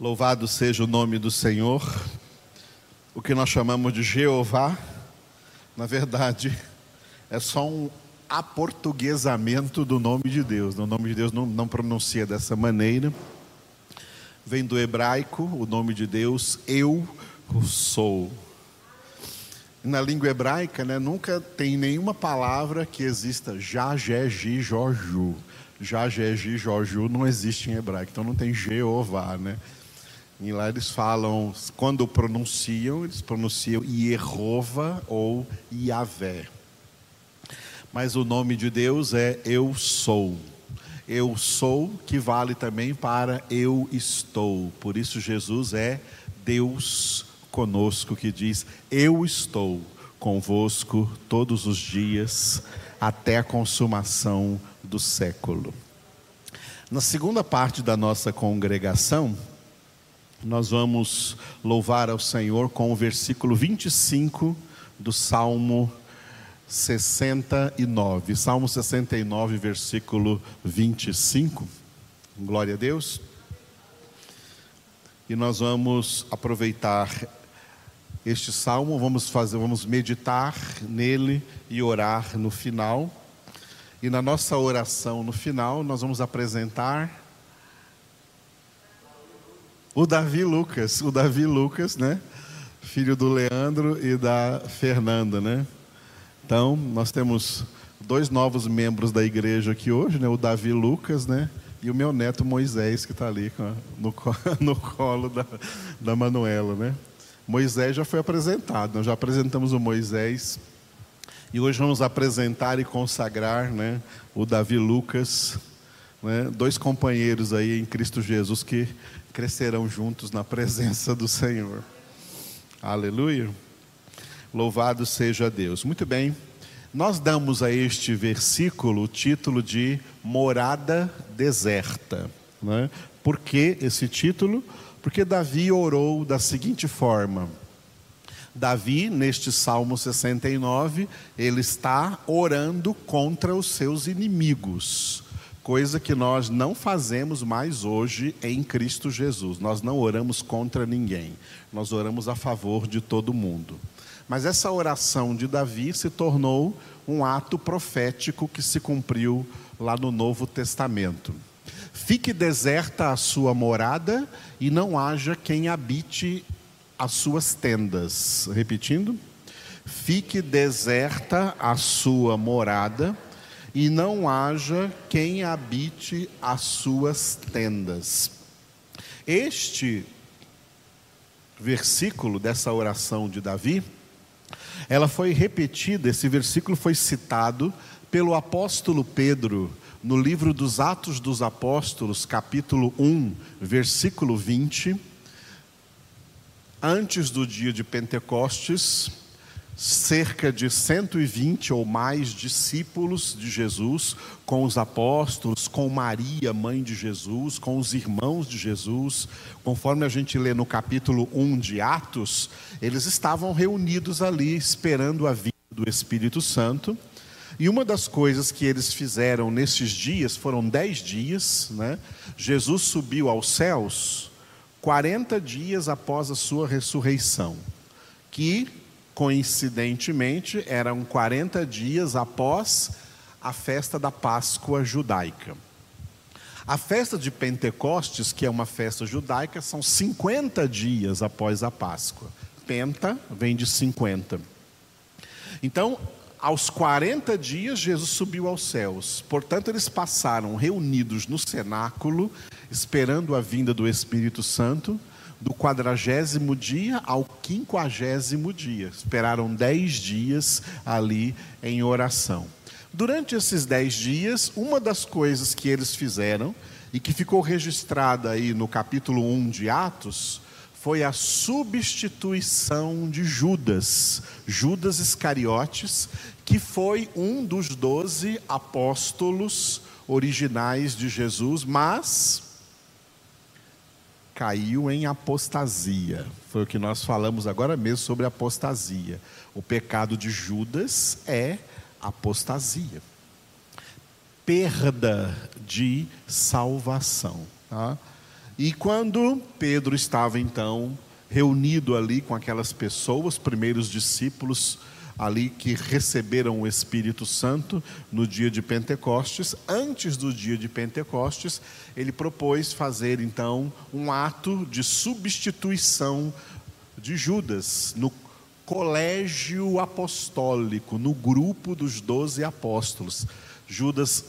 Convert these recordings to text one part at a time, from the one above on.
Louvado seja o nome do Senhor. O que nós chamamos de Jeová, na verdade, é só um aportuguesamento do nome de Deus. O nome de Deus não, não pronuncia dessa maneira. Vem do hebraico, o nome de Deus, eu sou. Na língua hebraica, né, nunca tem nenhuma palavra que exista ji, joju. Ji, joju não existe em hebraico, então não tem Jeová, né? E lá eles falam, quando pronunciam, eles pronunciam Yehova ou Yahvé. Mas o nome de Deus é Eu Sou. Eu sou, que vale também para eu estou. Por isso Jesus é Deus conosco, que diz: Eu estou convosco todos os dias, até a consumação do século. Na segunda parte da nossa congregação, nós vamos louvar ao Senhor com o versículo 25 do Salmo 69. Salmo 69, versículo 25. Glória a Deus. E nós vamos aproveitar este salmo, vamos fazer, vamos meditar nele e orar no final. E na nossa oração no final, nós vamos apresentar o Davi Lucas, o Davi Lucas, né? Filho do Leandro e da Fernanda, né? Então, nós temos dois novos membros da igreja aqui hoje, né? O Davi Lucas, né? E o meu neto Moisés, que está ali no, no colo da, da Manuela, né? Moisés já foi apresentado, nós já apresentamos o Moisés. E hoje vamos apresentar e consagrar né, o Davi Lucas, né, dois companheiros aí em Cristo Jesus que crescerão juntos na presença do Senhor. Aleluia. Louvado seja Deus. Muito bem. Nós damos a este versículo o título de morada deserta. Né? Por que esse título? Porque Davi orou da seguinte forma. Davi, neste Salmo 69, ele está orando contra os seus inimigos coisa que nós não fazemos mais hoje em Cristo Jesus. Nós não oramos contra ninguém, nós oramos a favor de todo mundo. Mas essa oração de Davi se tornou um ato profético que se cumpriu lá no Novo Testamento. Fique deserta a sua morada e não haja quem habite as suas tendas. Repetindo. Fique deserta a sua morada e não haja quem habite as suas tendas. Este versículo dessa oração de Davi, ela foi repetida, esse versículo foi citado pelo apóstolo Pedro no livro dos Atos dos Apóstolos, capítulo 1, versículo 20, antes do dia de Pentecostes, cerca de 120 ou mais discípulos de Jesus, com os apóstolos, com Maria, mãe de Jesus, com os irmãos de Jesus. Conforme a gente lê no capítulo 1 de Atos, eles estavam reunidos ali esperando a vinda do Espírito Santo. E uma das coisas que eles fizeram nesses dias, foram dez dias, né? Jesus subiu aos céus 40 dias após a sua ressurreição, que Coincidentemente, eram 40 dias após a festa da Páscoa judaica. A festa de Pentecostes, que é uma festa judaica, são 50 dias após a Páscoa. Penta vem de 50. Então, aos 40 dias, Jesus subiu aos céus. Portanto, eles passaram reunidos no cenáculo, esperando a vinda do Espírito Santo do quadragésimo dia ao quinquagésimo dia. Esperaram dez dias ali em oração. Durante esses dez dias, uma das coisas que eles fizeram, e que ficou registrada aí no capítulo 1 de Atos, foi a substituição de Judas, Judas Iscariotes, que foi um dos doze apóstolos originais de Jesus, mas caiu em apostasia. Foi o que nós falamos agora mesmo sobre apostasia. O pecado de Judas é apostasia. Perda de salvação. Tá? E quando Pedro estava então reunido ali com aquelas pessoas, primeiros discípulos ali que receberam o Espírito Santo no dia de Pentecostes, antes do dia de Pentecostes, ele propôs fazer então um ato de substituição de Judas no colégio apostólico, no grupo dos doze apóstolos. Judas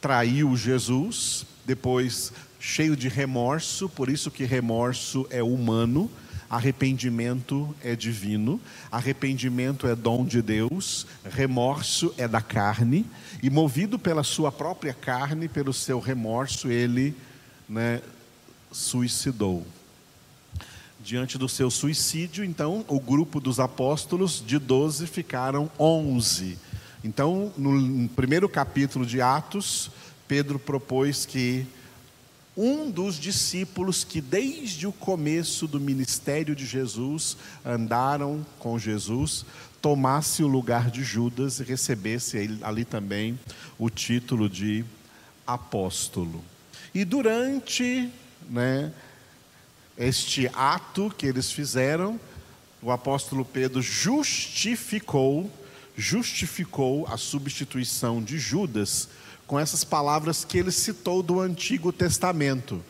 traiu Jesus, depois cheio de remorso, por isso que remorso é humano, arrependimento é divino, arrependimento é dom de Deus, remorso é da carne, e movido pela sua própria carne, pelo seu remorso, ele né, suicidou. Diante do seu suicídio, então, o grupo dos apóstolos de 12 ficaram 11. Então, no primeiro capítulo de Atos, Pedro propôs que um dos discípulos que desde o começo do ministério de Jesus andaram com Jesus, tomasse o lugar de Judas e recebesse ali também o título de apóstolo. E durante né, este ato que eles fizeram, o apóstolo Pedro justificou, justificou a substituição de Judas com essas palavras que ele citou do Antigo Testamento.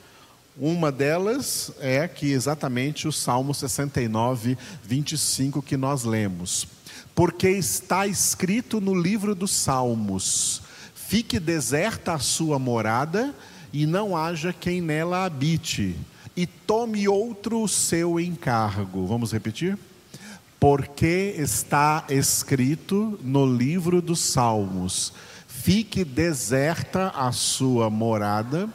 Uma delas é que exatamente o Salmo 69, 25 que nós lemos. Porque está escrito no livro dos Salmos: Fique deserta a sua morada e não haja quem nela habite, e tome outro o seu encargo. Vamos repetir? Porque está escrito no livro dos Salmos: fique deserta a sua morada,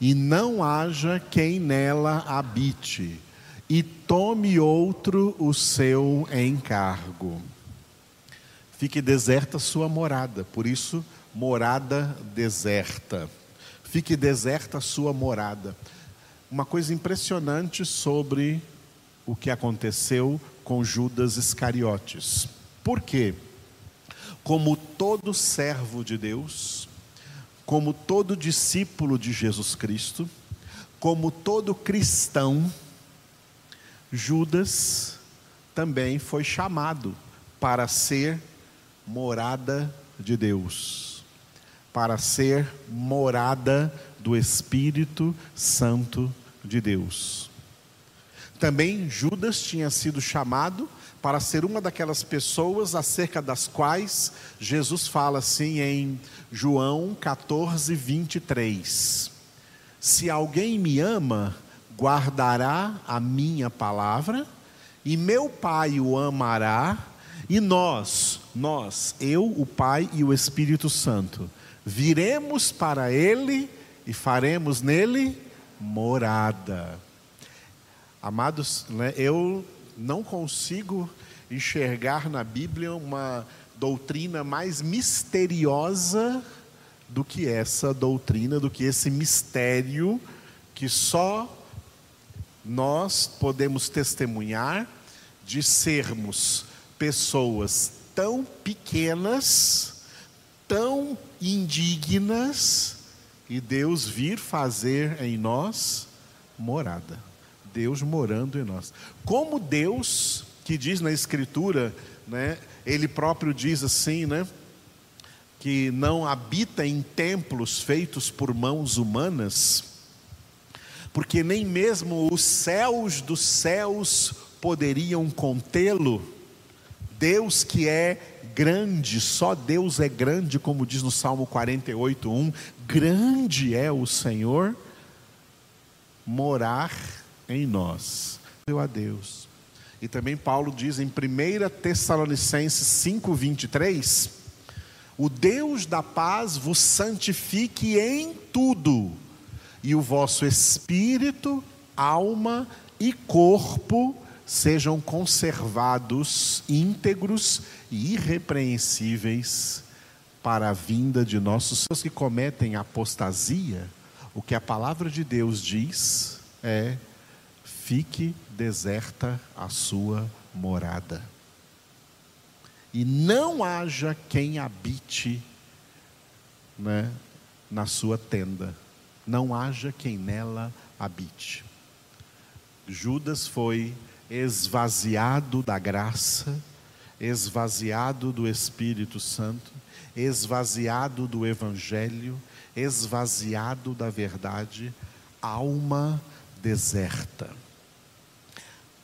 e não haja quem nela habite, e tome outro o seu encargo. Fique deserta a sua morada, por isso, morada deserta. Fique deserta a sua morada. Uma coisa impressionante sobre o que aconteceu com Judas Iscariotes. Por quê? Como todo servo de Deus, como todo discípulo de Jesus Cristo, como todo cristão, Judas também foi chamado para ser morada de Deus, para ser morada do Espírito Santo de Deus. Também Judas tinha sido chamado para ser uma daquelas pessoas acerca das quais Jesus fala assim em João 14, 23. Se alguém me ama, guardará a minha palavra, e meu Pai o amará, e nós, nós, eu, o Pai e o Espírito Santo, viremos para ele e faremos nele morada. Amados, né, eu não consigo enxergar na Bíblia uma doutrina mais misteriosa do que essa doutrina, do que esse mistério que só nós podemos testemunhar de sermos pessoas tão pequenas, tão indignas, e Deus vir fazer em nós morada. Deus morando em nós. Como Deus, que diz na Escritura, né, ele próprio diz assim, né, que não habita em templos feitos por mãos humanas, porque nem mesmo os céus dos céus poderiam contê-lo. Deus que é grande, só Deus é grande, como diz no Salmo 48, 1, grande é o Senhor, morar em nós. Eu a Deus. E também Paulo diz em 1 Tessalonicenses 5:23, o Deus da paz vos santifique em tudo, e o vosso espírito, alma e corpo sejam conservados íntegros e irrepreensíveis para a vinda de nossos que cometem apostasia. O que a palavra de Deus diz é fique deserta a sua morada. E não haja quem habite né, na sua tenda. não haja quem nela habite. Judas foi esvaziado da graça, esvaziado do Espírito Santo, esvaziado do Evangelho, esvaziado da verdade, alma deserta.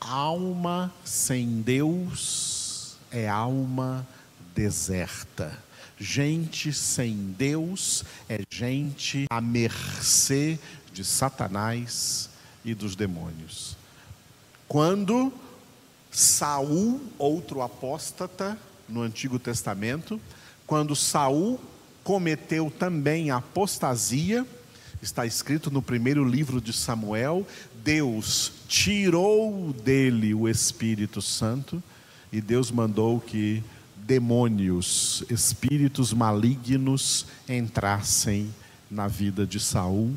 Alma sem Deus é alma deserta. Gente sem Deus é gente à mercê de Satanás e dos demônios. Quando Saul, outro apóstata no Antigo Testamento, quando Saul cometeu também apostasia, está escrito no primeiro livro de Samuel, Deus tirou dele o Espírito Santo e Deus mandou que demônios, espíritos malignos entrassem na vida de Saul,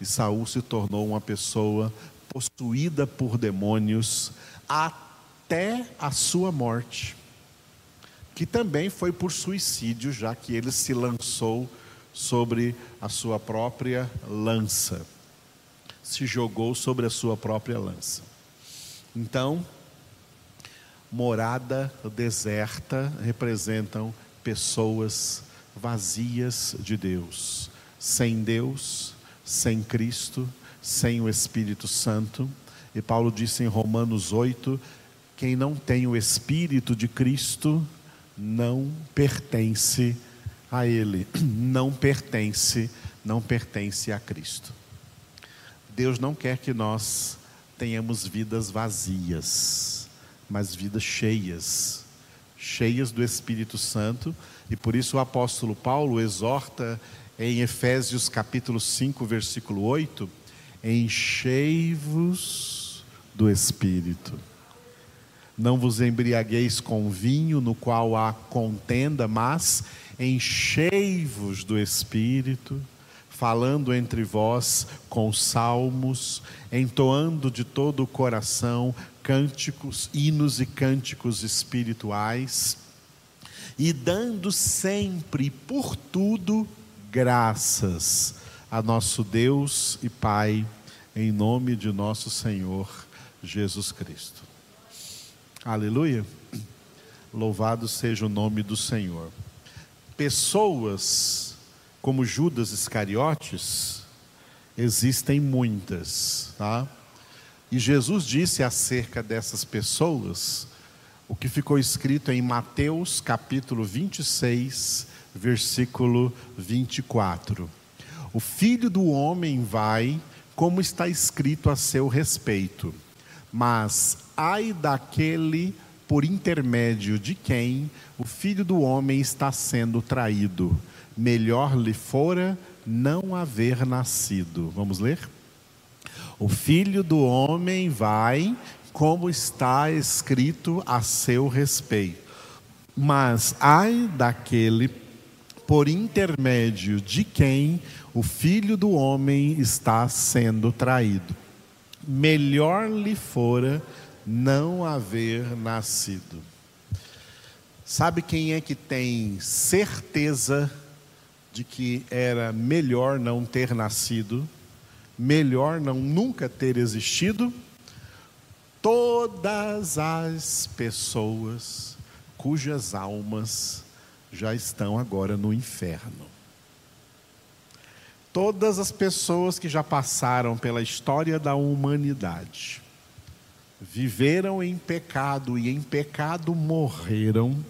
e Saul se tornou uma pessoa possuída por demônios até a sua morte, que também foi por suicídio, já que ele se lançou sobre a sua própria lança. Se jogou sobre a sua própria lança. Então, morada deserta representam pessoas vazias de Deus, sem Deus, sem Cristo, sem o Espírito Santo. E Paulo disse em Romanos 8: quem não tem o Espírito de Cristo não pertence a Ele, não pertence, não pertence a Cristo. Deus não quer que nós tenhamos vidas vazias mas vidas cheias, cheias do Espírito Santo, e por isso o apóstolo Paulo exorta em Efésios capítulo 5, versículo 8: enchei-vos do Espírito. Não vos embriagueis com vinho, no qual há contenda, mas enchei-vos do Espírito, falando entre vós com salmos, entoando de todo o coração cânticos, hinos e cânticos espirituais, e dando sempre por tudo graças a nosso Deus e Pai, em nome de nosso Senhor Jesus Cristo. Aleluia. Louvado seja o nome do Senhor. Pessoas como Judas Iscariotes existem muitas, tá? E Jesus disse acerca dessas pessoas o que ficou escrito em Mateus capítulo 26, versículo 24. O filho do homem vai, como está escrito a seu respeito, mas ai daquele por intermédio de quem o filho do homem está sendo traído. Melhor lhe fora não haver nascido. Vamos ler? O filho do homem vai, como está escrito a seu respeito. Mas ai daquele por intermédio de quem o filho do homem está sendo traído. Melhor lhe fora não haver nascido. Sabe quem é que tem certeza de que era melhor não ter nascido? melhor não nunca ter existido, todas as pessoas cujas almas já estão agora no inferno. Todas as pessoas que já passaram pela história da humanidade, viveram em pecado e em pecado morreram,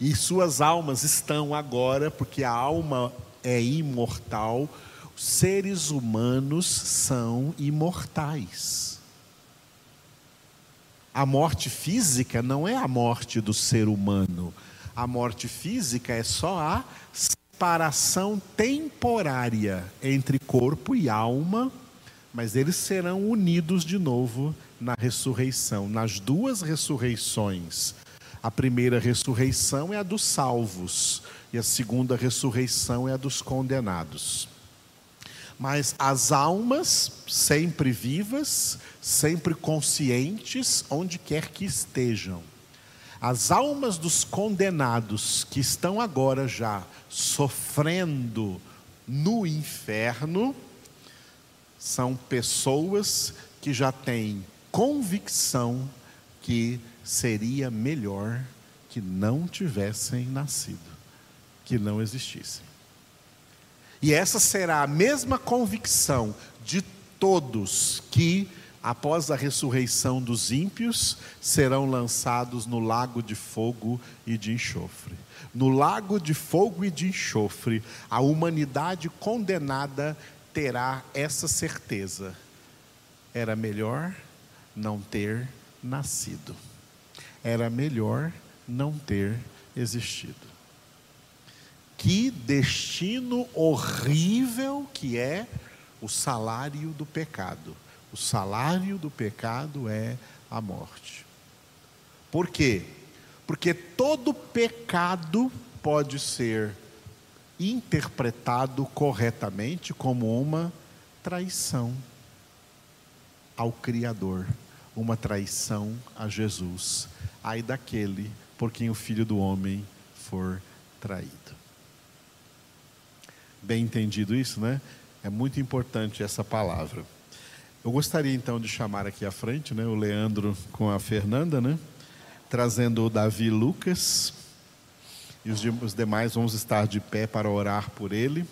e suas almas estão agora, porque a alma é imortal, seres humanos são imortais. A morte física não é a morte do ser humano. A morte física é só a separação temporária entre corpo e alma, mas eles serão unidos de novo na ressurreição, nas duas ressurreições. A primeira ressurreição é a dos salvos, e a segunda ressurreição é a dos condenados. Mas as almas, sempre vivas, sempre conscientes, onde quer que estejam. As almas dos condenados que estão agora já sofrendo no inferno são pessoas que já têm convicção que seria melhor que não tivessem nascido, que não existissem. E essa será a mesma convicção de todos que após a ressurreição dos ímpios, serão lançados no lago de fogo e de enxofre. No lago de fogo e de enxofre, a humanidade condenada terá essa certeza: era melhor não ter nascido, era melhor não ter existido. Que destino horrível que é o salário do pecado o salário do pecado é a morte. Por quê? Porque todo pecado pode ser interpretado corretamente como uma traição ao Criador, uma traição a Jesus, ai daquele por quem o Filho do Homem for traído. Bem entendido isso, né? É muito importante essa palavra. Eu gostaria então de chamar aqui à frente né, o Leandro com a Fernanda, né, trazendo o Davi Lucas. E os, demais vamos estar de pé para orar por ele.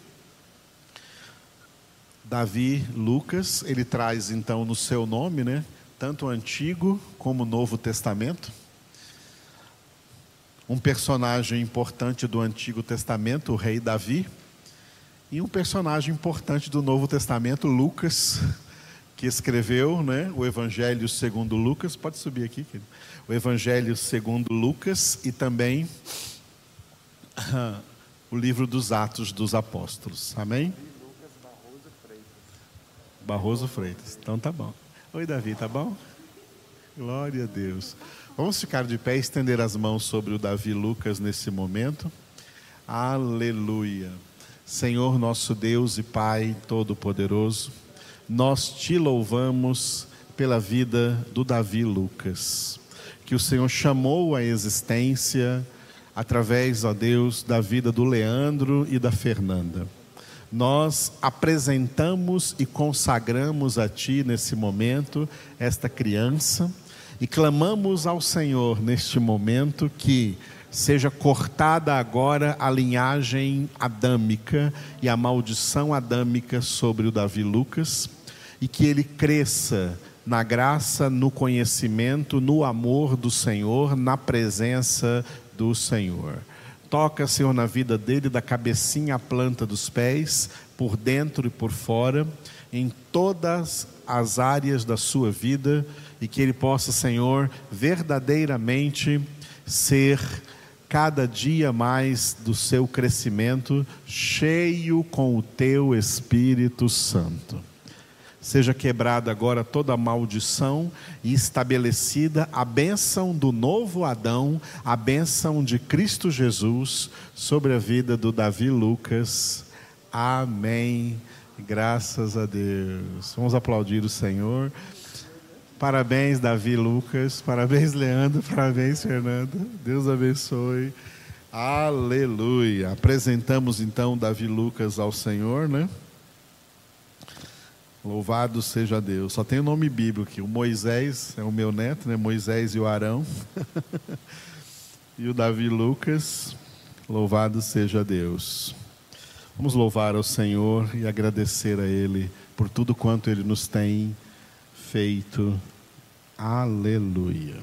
Davi Lucas, ele traz então no seu nome, né, tanto o Antigo como o Novo Testamento. Um personagem importante do Antigo Testamento, o rei Davi, e um personagem importante do Novo Testamento, Lucas, que escreveu né, o Evangelho segundo Lucas. Pode subir aqui, querido. O Evangelho segundo Lucas e também uh, o livro dos Atos dos Apóstolos. Amém? Lucas Barroso Freitas. Barroso Freitas. Então tá bom. Oi, Davi, tá bom? Glória a Deus. Vamos ficar de pé e estender as mãos sobre o Davi Lucas nesse momento. Aleluia. Senhor nosso Deus e Pai Todo-Poderoso nós te louvamos pela vida do Davi Lucas, que o Senhor chamou à existência através, ó Deus, da vida do Leandro e da Fernanda. Nós apresentamos e consagramos a Ti nesse momento esta criança e clamamos ao Senhor neste momento que seja cortada agora a linhagem adâmica e a maldição adâmica sobre o Davi Lucas e que ele cresça na graça, no conhecimento, no amor do Senhor, na presença do Senhor. Toca, Senhor, na vida dele, da cabecinha à planta dos pés, por dentro e por fora, em todas as áreas da sua vida, e que ele possa, Senhor, verdadeiramente ser cada dia mais do seu crescimento, cheio com o teu Espírito Santo. Seja quebrada agora toda maldição e estabelecida a bênção do novo Adão, a bênção de Cristo Jesus sobre a vida do Davi Lucas. Amém. Graças a Deus. Vamos aplaudir o Senhor. Parabéns, Davi Lucas. Parabéns, Leandro. Parabéns, Fernando. Deus abençoe. Aleluia. Apresentamos então Davi Lucas ao Senhor, né? Louvado seja Deus. Só tem o nome bíblico aqui. O Moisés é o meu neto, né? Moisés e o Arão. e o Davi Lucas. Louvado seja Deus. Vamos louvar ao Senhor e agradecer a Ele por tudo quanto Ele nos tem feito. Aleluia.